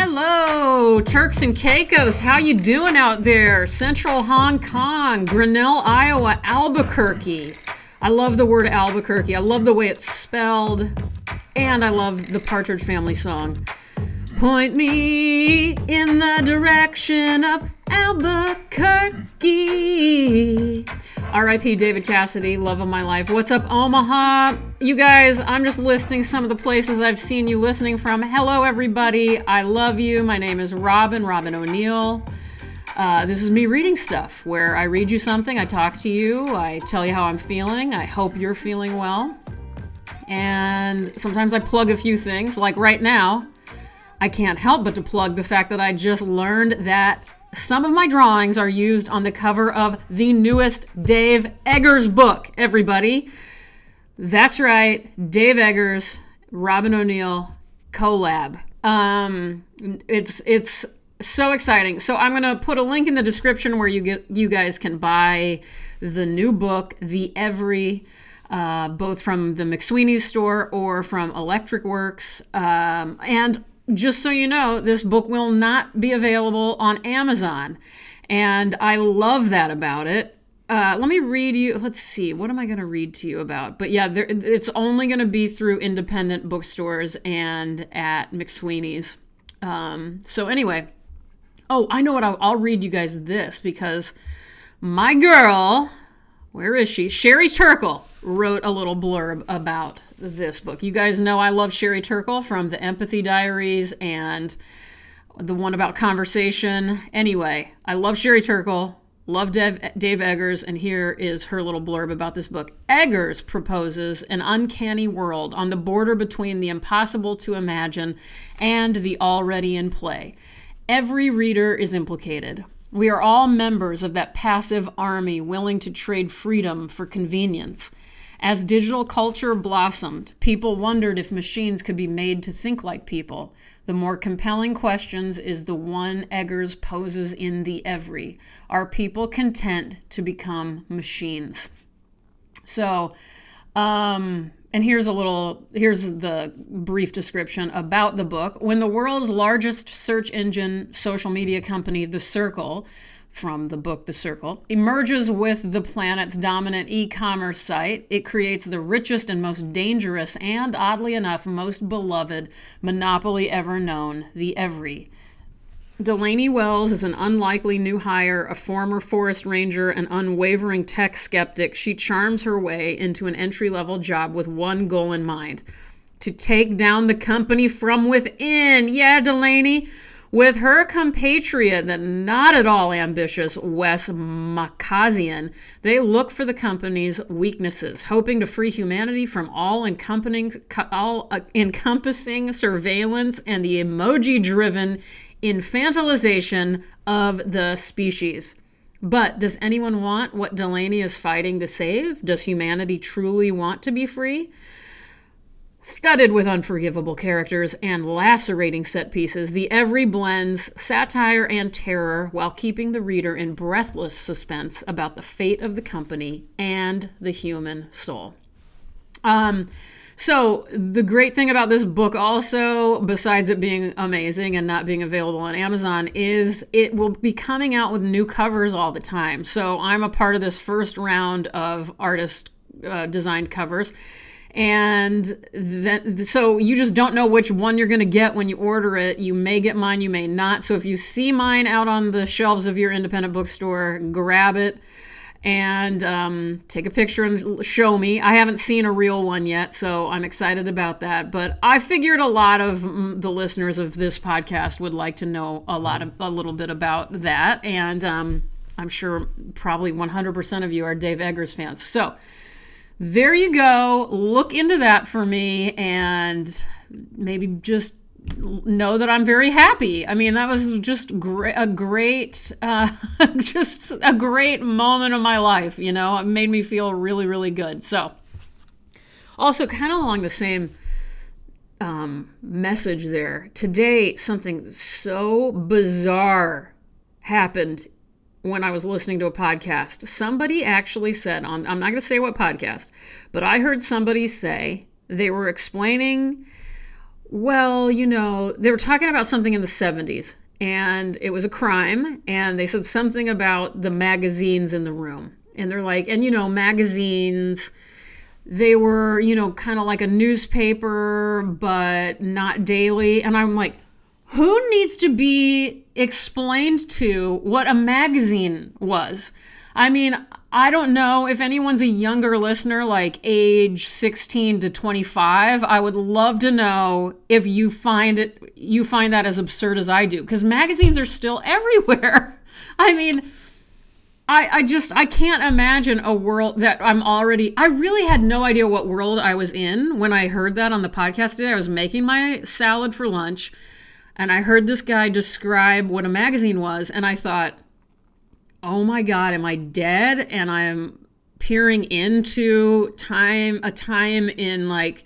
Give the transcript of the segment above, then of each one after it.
Hello, Turks and Caicos. How you doing out there? Central Hong Kong, Grinnell, Iowa, Albuquerque. I love the word Albuquerque. I love the way it's spelled, and I love the Partridge Family song. Point me in the direction of Albuquerque. R.I.P. David Cassidy, love of my life. What's up, Omaha? You guys, I'm just listing some of the places I've seen you listening from. Hello, everybody. I love you. My name is Robyn, Robyn O'Neil. Uh, this is me reading stuff where I read you something, I talk to you, I tell you how I'm feeling. I hope you're feeling well. And sometimes I plug a few things, like right now. I can't help but to plug the fact that I just learned that some of my drawings are used on the cover of the newest Dave Eggers book, everybody. That's right, Dave Eggers, Robyn O'Neil collab. Um, it's it's so exciting. So I'm gonna put a link in the description where you get you guys can buy the new book, The Every. Uh, both from the McSweeney's store or from Electric Works. Um, and just so you know, this book will not be available on Amazon. And I love that about it. Uh, let me read you. Let's see. What am I going to read to you about? But yeah, there, it's only going to be through independent bookstores and at McSweeney's. Um, so, anyway. Oh, I know what I'll, I'll read you guys this because my girl, where is she? Sherry Turkle wrote a little blurb about this book. You guys know I love Sherry Turkle from the Empathy Diaries and the one about conversation. Anyway, I love Sherry Turkle, love Dave, Dave Eggers, and here is her little blurb about this book. Eggers proposes an uncanny world on the border between the impossible to imagine and the already in play. Every reader is implicated. We are all members of that passive army willing to trade freedom for convenience. As digital culture blossomed, people wondered if machines could be made to think like people. The more compelling questions is the one Eggers poses in The Every. Are people content to become machines? So, um, and here's a little here's the brief description about the book. When the world's largest search engine social media company, The Circle, from the book The Circle, emerges with the planet's dominant e commerce site. It creates the richest and most dangerous, and oddly enough, most beloved monopoly ever known the Every. Delaney Wells is an unlikely new hire, a former forest ranger, an unwavering tech skeptic. She charms her way into an entry level job with one goal in mind to take down the company from within. Yeah, Delaney with her compatriot, the not at all ambitious Wes Makazian, they look for the company's weaknesses, hoping to free humanity from all encompassing, all encompassing surveillance and the emoji driven infantilization of the species. But does anyone want what Delaney is fighting to save? Does humanity truly want to be free? Studded with unforgivable characters and lacerating set pieces, the Every blends satire and terror while keeping the reader in breathless suspense about the fate of the company and the human soul. Um, so, the great thing about this book, also, besides it being amazing and not being available on Amazon, is it will be coming out with new covers all the time. So, I'm a part of this first round of artist uh, designed covers and then so you just don't know which one you're going to get when you order it. You may get mine you may not. So if you see mine out on the shelves of your independent bookstore grab it and um, take a picture and show me. I haven't seen a real one yet so i'm excited about that. But i figured a lot of mm, the listeners of this podcast would like to know a lot of a little bit about that. And um, i'm sure probably 100% of you are dave eggers fans. So there you go. Look into that for me and maybe just know that I'm very happy. I mean, that was just a great, uh, just a great moment of my life. You know, it made me feel really, really good. So, also kind of along the same um, message there. Today, something so bizarre happened when I was listening to a podcast. Somebody actually said on I'm not going to say what podcast, but I heard somebody say they were explaining well, you know, they were talking about something in the 70s and it was a crime and they said something about the magazines in the room. And they're like, and you know, magazines they were, you know, kind of like a newspaper but not daily and I'm like, who needs to be explained to what a magazine was? I mean, I don't know if anyone's a younger listener, like age 16 to 25. I would love to know if you find it you find that as absurd as I do, because magazines are still everywhere. I mean, I, I just I can't imagine a world that I'm already I really had no idea what world I was in when I heard that on the podcast today. I was making my salad for lunch and I heard this guy describe what a magazine was and I thought oh my God, am I dead? And I'm peering into time, a time in like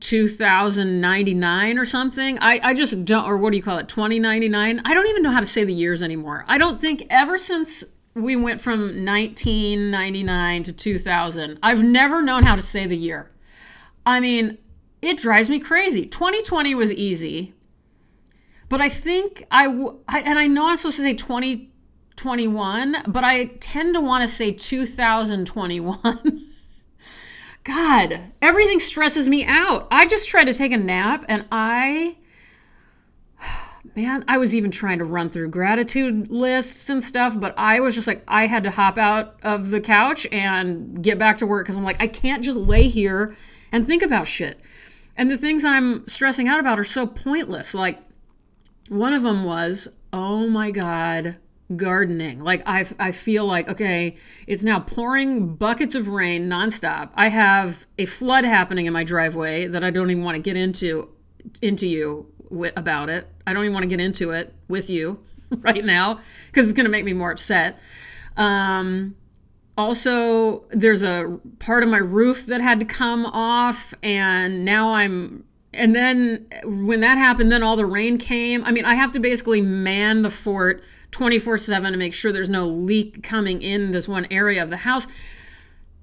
2099 or something. I, I just don't, or what do you call it, 2099? I don't even know how to say the years anymore. I don't think ever since we went from 1999 to 2000, I've never known how to say the year. I mean, it drives me crazy. 2020 was easy, but I think I, w- I and I know I'm supposed to say 2021, but I tend to want to say 2021. God, everything stresses me out. I just tried to take a nap and I man, I was even trying to run through gratitude lists and stuff, but I was just like, I had to hop out of the couch and get back to work because I'm like, I can't just lay here and think about shit. And the things I'm stressing out about are so pointless. Like, one of them was, oh my God, gardening. Like I, I feel like okay, it's now pouring buckets of rain nonstop. I have a flood happening in my driveway that I don't even want to get into into you about it. I don't even want to get into it with you right now because it's going to make me more upset. Um, also, there's a part of my roof that had to come off, and now I'm. And then when that happened, then all the rain came. I mean, I have to basically man the fort 24 7 to make sure there's no leak coming in this one area of the house.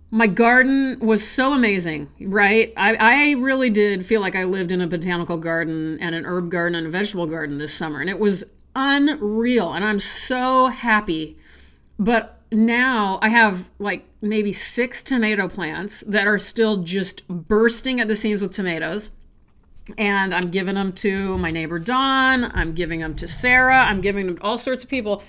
My garden was so amazing, right? I, I really did feel like I lived in a botanical garden and an herb garden and a vegetable garden this summer, and it was unreal. And I'm so happy. But now I have like maybe six tomato plants that are still just bursting at the seams with tomatoes and I'm giving them to my neighbor Don. I'm giving them to Sarah. I'm giving them to all sorts of people.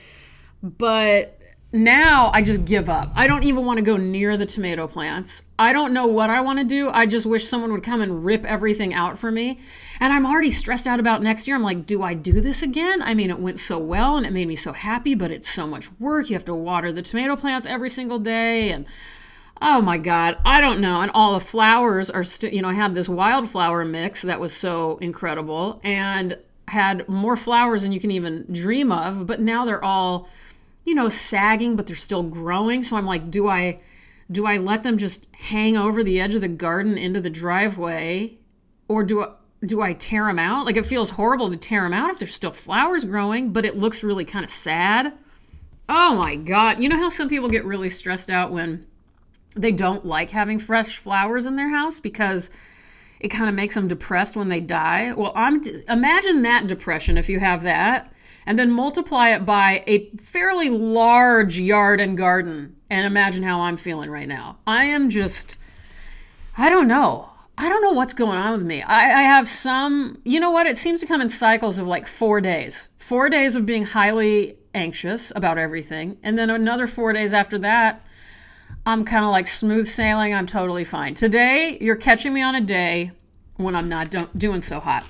But now I just give up. I don't even want to go near the tomato plants. I don't know what I want to do. I just wish someone would come and rip everything out for me. And I'm already stressed out about next year. I'm like, do I do this again? I mean, it went so well and it made me so happy, but it's so much work. You have to water the tomato plants every single day and oh my god i don't know and all the flowers are still you know i had this wildflower mix that was so incredible and had more flowers than you can even dream of but now they're all you know sagging but they're still growing so i'm like do i do i let them just hang over the edge of the garden into the driveway or do i do I tear them out? Like it feels horrible to tear them out if there's still flowers growing, but it looks really kind of sad. Oh my god. You know how some people get really stressed out when they don't like having fresh flowers in their house because it kind of makes them depressed when they die. Well, I'm imagine that depression if you have that and then multiply it by a fairly large yard and garden and imagine how I'm feeling right now. I am just I don't know. I don't know what's going on with me. I, I have some, you know what? It seems to come in cycles of like four days. Four days of being highly anxious about everything. And then another four days after that I'm kind of like smooth sailing. I'm totally fine. Today, you're catching me on a day when I'm not do- doing so hot.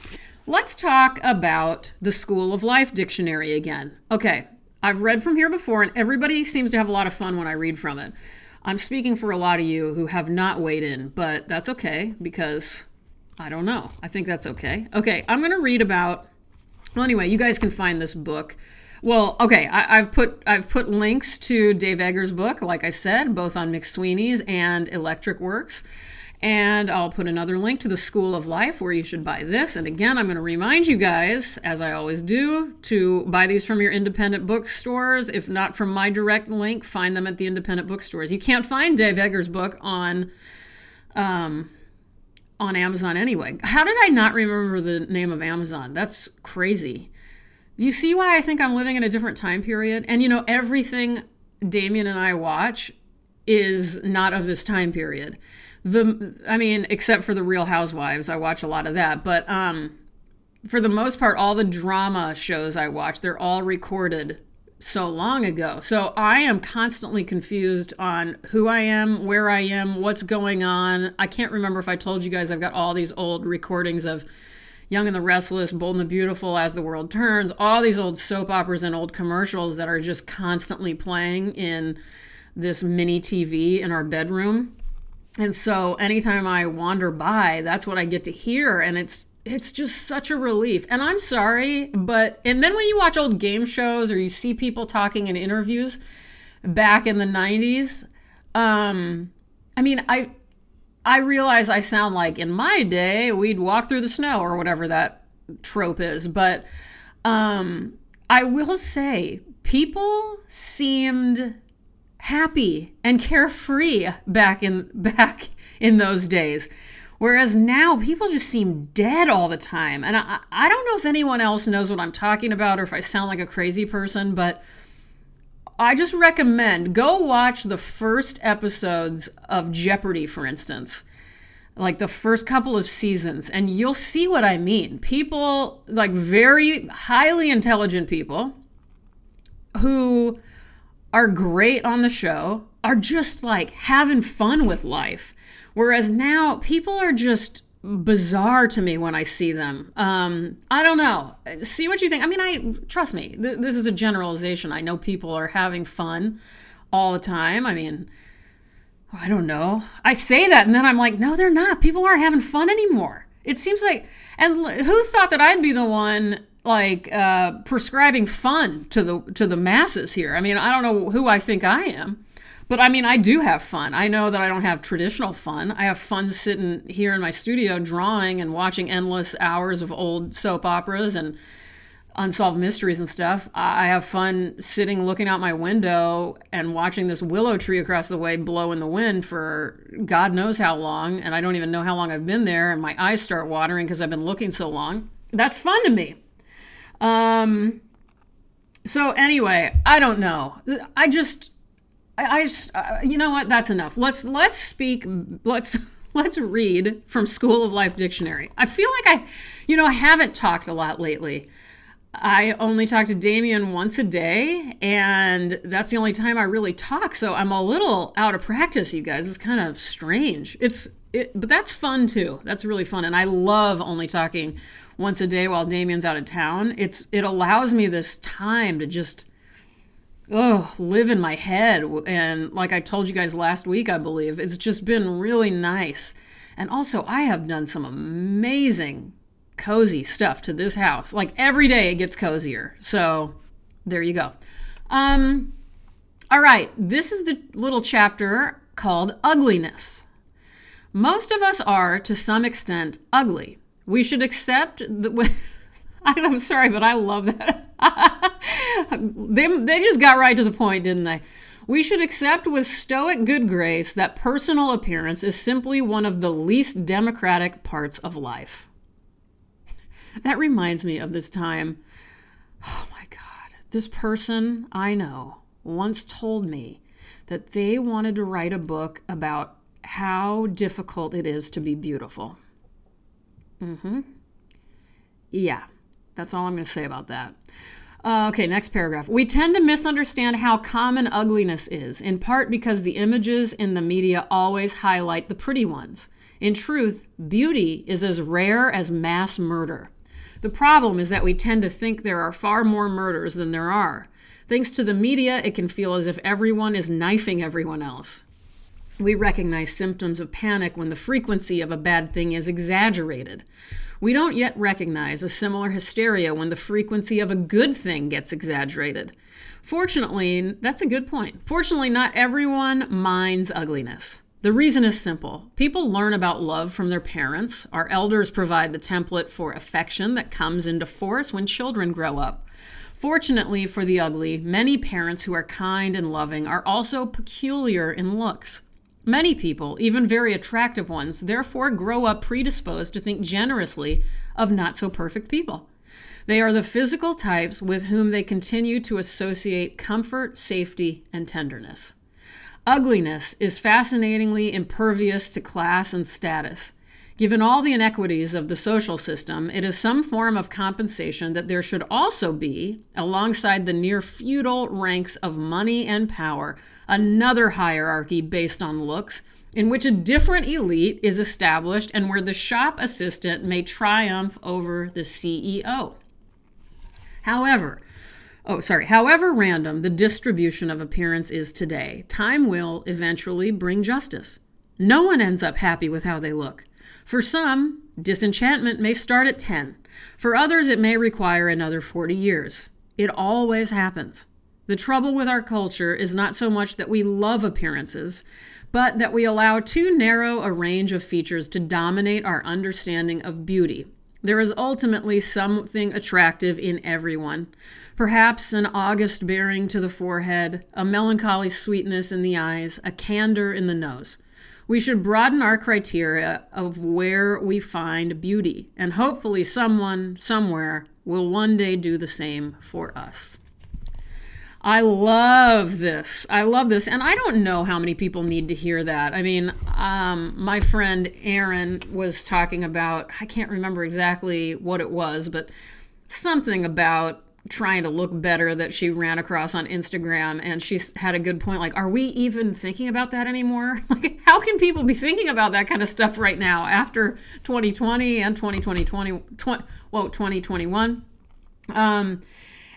Let's talk about the School of Life dictionary again. Okay, I've read from here before, and everybody seems to have a lot of fun when I read from it. I'm speaking for a lot of you who have not weighed in, but that's okay because I don't know. I think that's okay. Okay, I'm going to read about. Well, anyway, you guys can find this book well, okay, I, have put I've put links to Dave Eggers' book, like I said, both on McSweeney's and Electric Works. And I'll put another link to the School of Life where you should buy this. And again, I'm going to remind you guys, as I always do, to buy these from your independent bookstores. If not from my direct link, find them at the independent bookstores. You can't find Dave Eggers' book on um, on Amazon anyway. How did I not remember the name of Amazon? That's crazy. You see why I think I'm living in a different time period? And you know, everything Damien and I watch is not of this time period. The I mean, except for the Real Housewives, I watch a lot of that, but um for the most part all the drama shows I watch, they're all recorded so long ago. So I am constantly confused on who I am, where I am, what's going on. I can't remember if I told you guys I've got all these old recordings of Young and the Restless, Bold and the Beautiful, As the World Turns, all these old soap operas and old commercials that are just constantly playing in this mini TV in our bedroom. And so anytime I wander by, that's what I get to hear. And it's it's just such a relief. And I'm sorry, but and then when you watch old game shows or you see people talking in interviews back in the 90s, um I mean, I I realize I sound like in my day we'd walk through the snow or whatever that trope is, but um I will say people seemed happy and carefree back in back in those days Whereas now people just seem dead all the time. And I, I don't know if anyone else knows what I'm talking about or if I sound like a crazy person, but I just recommend go watch the first episodes of Jeopardy, for instance, like the first couple of seasons, and you'll see what I mean. People, like very highly intelligent people who are great on the show, are just like having fun with life. Whereas now people are just bizarre to me when I see them. Um, I don't know. See what you think. I mean, I trust me. Th- this is a generalization. I know people are having fun all the time. I mean, I don't know. I say that and then I'm like, no, they're not. People aren't having fun anymore. It seems like, and who thought that I'd be the one like uh, prescribing fun to the to the masses here? I mean, I don't know who I think I am. But I mean, I do have fun. I know that I don't have traditional fun. I have fun sitting here in my studio drawing and watching endless hours of old soap operas and unsolved mysteries and stuff. I have fun sitting looking out my window and watching this willow tree across the way blow in the wind for God knows how long. And I don't even know how long I've been there. And my eyes start watering because I've been looking so long. That's fun to me. Um, so, anyway, I don't know. I just I, I just, uh, you know what? That's enough. Let's let's speak. Let's let's read from School of Life Dictionary. I feel like I, you know, I haven't talked a lot lately. I only talk to Damien once a day, and that's the only time I really talk. So I'm a little out of practice, you guys. It's kind of strange. It's it, but that's fun too. That's really fun, and I love only talking once a day while Damien's out of town. It's it allows me this time to just oh, live in my head. And like I told you guys last week, I believe, it's just been really nice. And also, I have done some amazing, cozy stuff to this house. Like every day, it gets cozier. So there you go. Um, all right, this is the little chapter called Ugliness. Most of us are, to some extent, ugly. We should accept that. I'm sorry, but I love that. they, they just got right to the point, didn't they? We should accept with stoic good grace that personal appearance is simply one of the least democratic parts of life. That reminds me of this time. Oh my God. This person I know once told me that they wanted to write a book about how difficult it is to be beautiful. Mm hmm. Yeah. That's all I'm going to say about that. Uh, okay, next paragraph. We tend to misunderstand how common ugliness is, in part because the images in the media always highlight the pretty ones. In truth, beauty is as rare as mass murder. The problem is that we tend to think there are far more murders than there are. Thanks to the media, it can feel as if everyone is knifing everyone else. We recognize symptoms of panic when the frequency of a bad thing is exaggerated. We don't yet recognize a similar hysteria when the frequency of a good thing gets exaggerated. Fortunately, that's a good point. Fortunately, not everyone minds ugliness. The reason is simple. People learn about love from their parents. Our elders provide the template for affection that comes into force when children grow up. Fortunately for the ugly, many parents who are kind and loving are also peculiar in looks. Many people, even very attractive ones, therefore grow up predisposed to think generously of not so perfect people. They are the physical types with whom they continue to associate comfort, safety, and tenderness. Ugliness is fascinatingly impervious to class and status. Given all the inequities of the social system, it is some form of compensation that there should also be, alongside the near feudal ranks of money and power, another hierarchy based on looks, in which a different elite is established and where the shop assistant may triumph over the CEO. However, oh, sorry, however random the distribution of appearance is today, time will eventually bring justice. No one ends up happy with how they look. For some, disenchantment may start at 10. For others, it may require another 40 years. It always happens. The trouble with our culture is not so much that we love appearances, but that we allow too narrow a range of features to dominate our understanding of beauty. There is ultimately something attractive in everyone. Perhaps an august bearing to the forehead, a melancholy sweetness in the eyes, a candor in the nose. We should broaden our criteria of where we find beauty, and hopefully, someone, somewhere, will one day do the same for us. I love this. I love this. And I don't know how many people need to hear that. I mean, um, my friend Aaron was talking about, I can't remember exactly what it was, but something about trying to look better that she ran across on Instagram and she had a good point like are we even thinking about that anymore? Like how can people be thinking about that kind of stuff right now after 2020 and 2020 20, 20 whoa 2021 um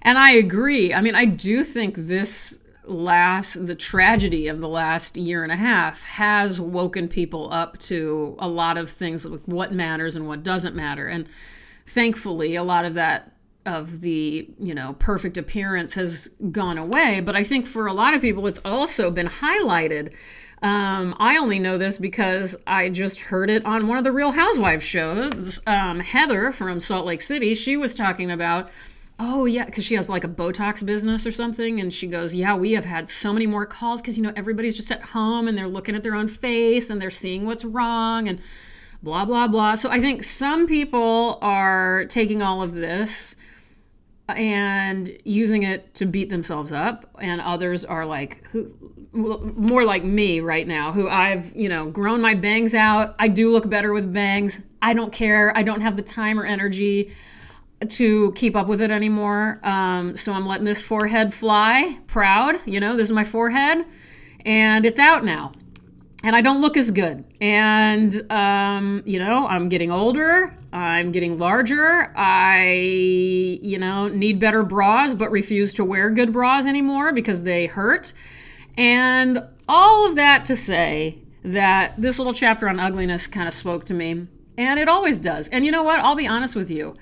and I agree. I mean, I do think this last the tragedy of the last year and a half has woken people up to a lot of things like what matters and what doesn't matter. And thankfully a lot of that of the you know perfect appearance has gone away but i think for a lot of people it's also been highlighted um, I only know this because I just heard it on one of the Real Housewives shows. Um, Heather from Salt Lake City, she was talking about oh yeah because she has like a botox business or something and she goes yeah we have had so many more calls because you know everybody's just at home and they're looking at their own face and they're seeing what's wrong and blah blah blah so i think some people are taking all of this and using it to beat themselves up and others are like who more like me right now who i've you know grown my bangs out i do look better with bangs i don't care i don't have the time or energy to keep up with it anymore. Um, so I'm letting this forehead fly, proud. You know, this is my forehead, and it's out now. And I don't look as good. And, um, you know, I'm getting older. I'm getting larger. I, you know, need better bras, but refuse to wear good bras anymore because they hurt. And all of that to say that this little chapter on ugliness kind of spoke to me. And it always does. And you know what? I'll be honest with you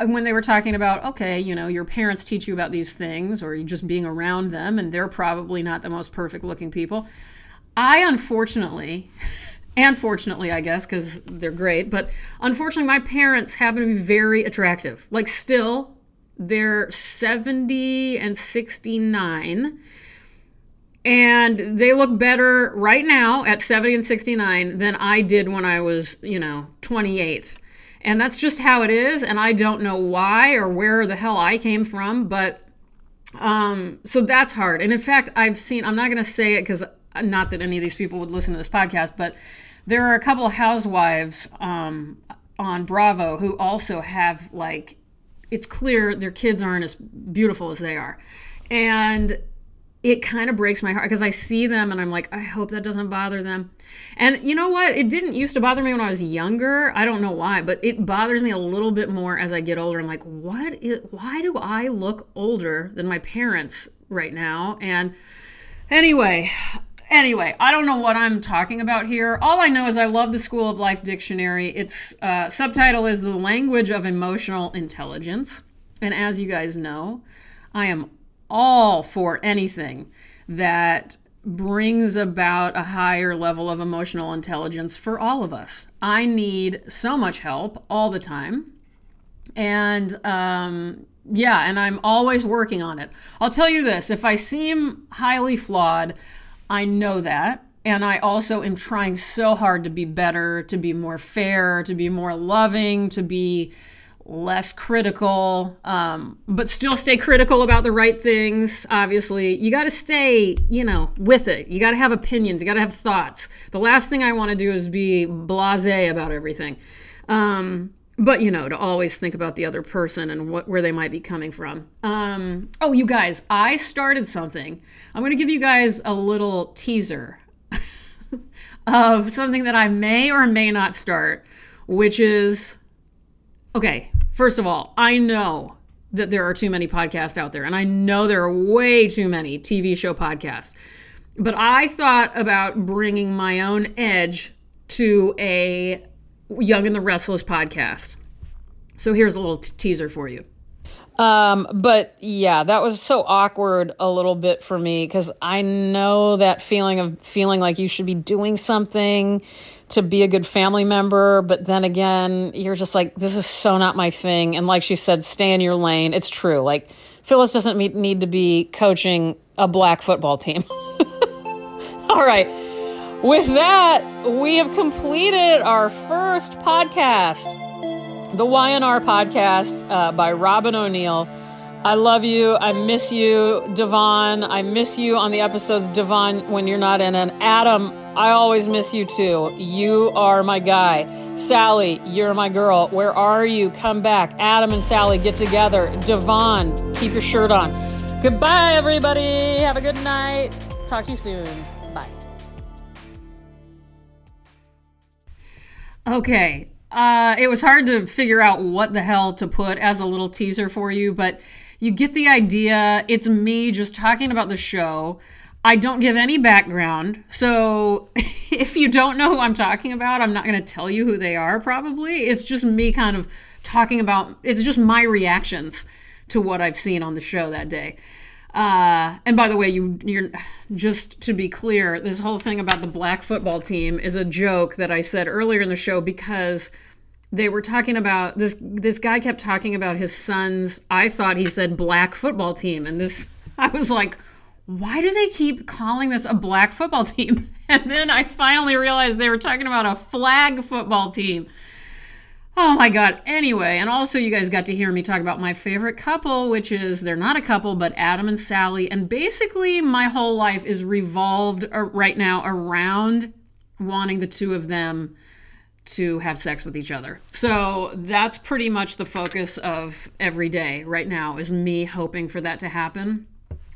when they were talking about okay you know your parents teach you about these things or just being around them and they're probably not the most perfect looking people i unfortunately and fortunately i guess because they're great but unfortunately my parents happen to be very attractive like still they're 70 and 69 and they look better right now at 70 and 69 than i did when i was you know 28 and that's just how it is. And I don't know why or where the hell I came from, but um, so that's hard. And in fact, I've seen, I'm not going to say it because not that any of these people would listen to this podcast, but there are a couple of housewives um, on Bravo who also have like, it's clear their kids aren't as beautiful as they are. And it kind of breaks my heart because I see them and I'm like, I hope that doesn't bother them. And you know what? It didn't used to bother me when I was younger. I don't know why, but it bothers me a little bit more as I get older. I'm like, what is, why do I look older than my parents right now? And anyway, anyway, I don't know what I'm talking about here. All I know is I love the School of Life dictionary. Its uh, subtitle is The Language of Emotional Intelligence. And as you guys know, I am all for anything that brings about a higher level of emotional intelligence for all of us. I need so much help all the time. And um, yeah, and I'm always working on it. I'll tell you this if I seem highly flawed, I know that. And I also am trying so hard to be better, to be more fair, to be more loving, to be less critical, um, but still stay critical about the right things. Obviously, you got to stay, you know, with it. You got to have opinions. You got to have thoughts. The last thing I want to do is be blasé about everything. Um, but you know, to always think about the other person and what where they might be coming from. Um, oh, you guys, I started something. I'm going to give you guys a little teaser of something that I may or may not start, which is okay. First of all, I know that there are too many podcasts out there, and I know there are way too many TV show podcasts. But I thought about bringing my own edge to a Young and the Restless podcast. So here's a little t- teaser for you. Um, but yeah, that was so awkward a little bit for me because I know that feeling of feeling like you should be doing something to be a good family member, but then again, you're just like, this is so not my thing. And like she said, stay in your lane. It's true. Like, Phyllis doesn't need to be coaching a black football team. All right. With that, we have completed our first podcast, the YNR podcast uh, by Robyn O'Neil. I love you. I miss you, Devon. I miss you on the episodes, Devon, when you're not in. And Adam, I always miss you too. You are my guy. Sally, you're my girl. Where are you? Come back. Adam and Sally get together. Devon, keep your shirt on. Goodbye, everybody. Have a good night. Talk to you soon. Okay. Uh, it was hard to figure out what the hell to put as a little teaser for you, but you get the idea. It's me just talking about the show. I don't give any background. So if you don't know who I'm talking about, I'm not going to tell you who they are, probably. It's just me kind of talking about, it's just my reactions to what I've seen on the show that day. Uh, and by the way, you you're just to be clear, this whole thing about the black football team is a joke that I said earlier in the show because they were talking about this this guy kept talking about his son's I thought he said black football team. And this I was like why do they keep calling this a black football team? And then I finally realized they were talking about a flag football team oh my god anyway and also you guys got to hear me talk about my favorite couple which is they're not a couple but Adam and Sally and basically my whole life is revolved right now around wanting the two of them to have sex with each other. So that's pretty much the focus of every day right now is me hoping for that to happen.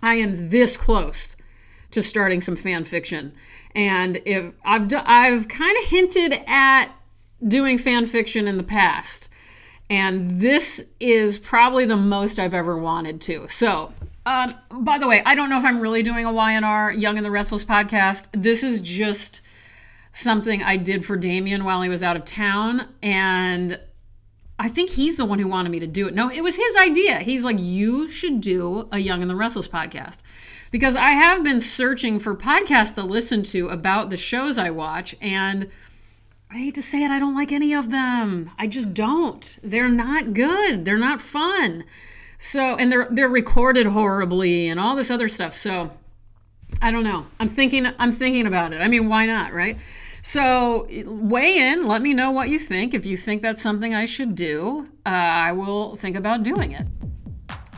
I am this close to starting some fan fiction. And if I've I've kind of hinted at doing fan fiction in the past. And this is probably the most I've ever wanted to. So, um, by the way, I don't know if I'm really doing a YNR Young and the Restless podcast. This is just something I did for Damien while he was out of town. And I think he's the one who wanted me to do it. No, it was his idea. He's like, you should do a Young and the Restless podcast. Because I have been searching for podcasts to listen to about the shows I watch. And I hate to say it, I don't like any of them. I just don't. They're not good. They're not fun. So, and they're they're recorded horribly and all this other stuff. So, I don't know. I'm thinking I'm thinking about it. I mean, why not, right? So weigh in. Let me know what you think. If you think that's something I should do, uh, I will think about doing it.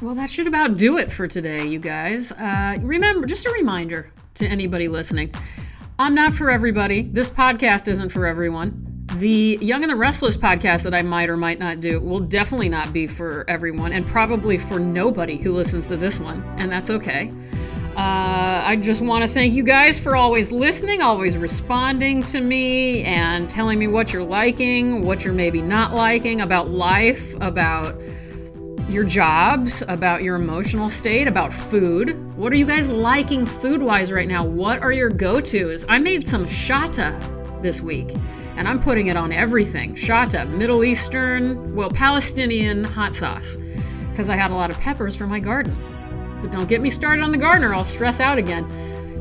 Well, that should about do it for today, you guys. Uh, remember, just a reminder to anybody listening I'm not for everybody. This podcast isn't for everyone. The Young and the Restless podcast that I might or might not do will definitely not be for everyone and probably for nobody who listens to this one, and that's okay. Uh, I just want to thank you guys for always listening, always responding to me, and telling me what you're liking, what you're maybe not liking about life, about your jobs, about your emotional state, about food. What are you guys liking food wise right now? What are your go tos? I made some shatta this week, and I'm putting it on everything shatta, Middle Eastern, well, Palestinian hot sauce, because I had a lot of peppers from my garden. But don't get me started on the gardener, I'll stress out again.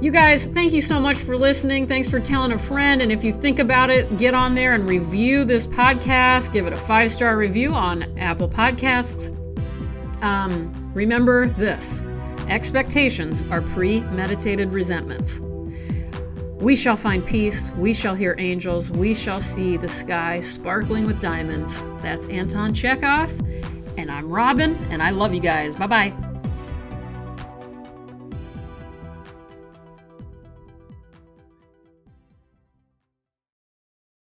You guys, thank you so much for listening. Thanks for telling a friend. And if you think about it, get on there and review this podcast. Give it a five star review on Apple Podcasts. Um, remember this expectations are premeditated resentments. We shall find peace. We shall hear angels. We shall see the sky sparkling with diamonds. That's Anton Chekhov. And I'm Robyn, and I love you guys. Bye bye.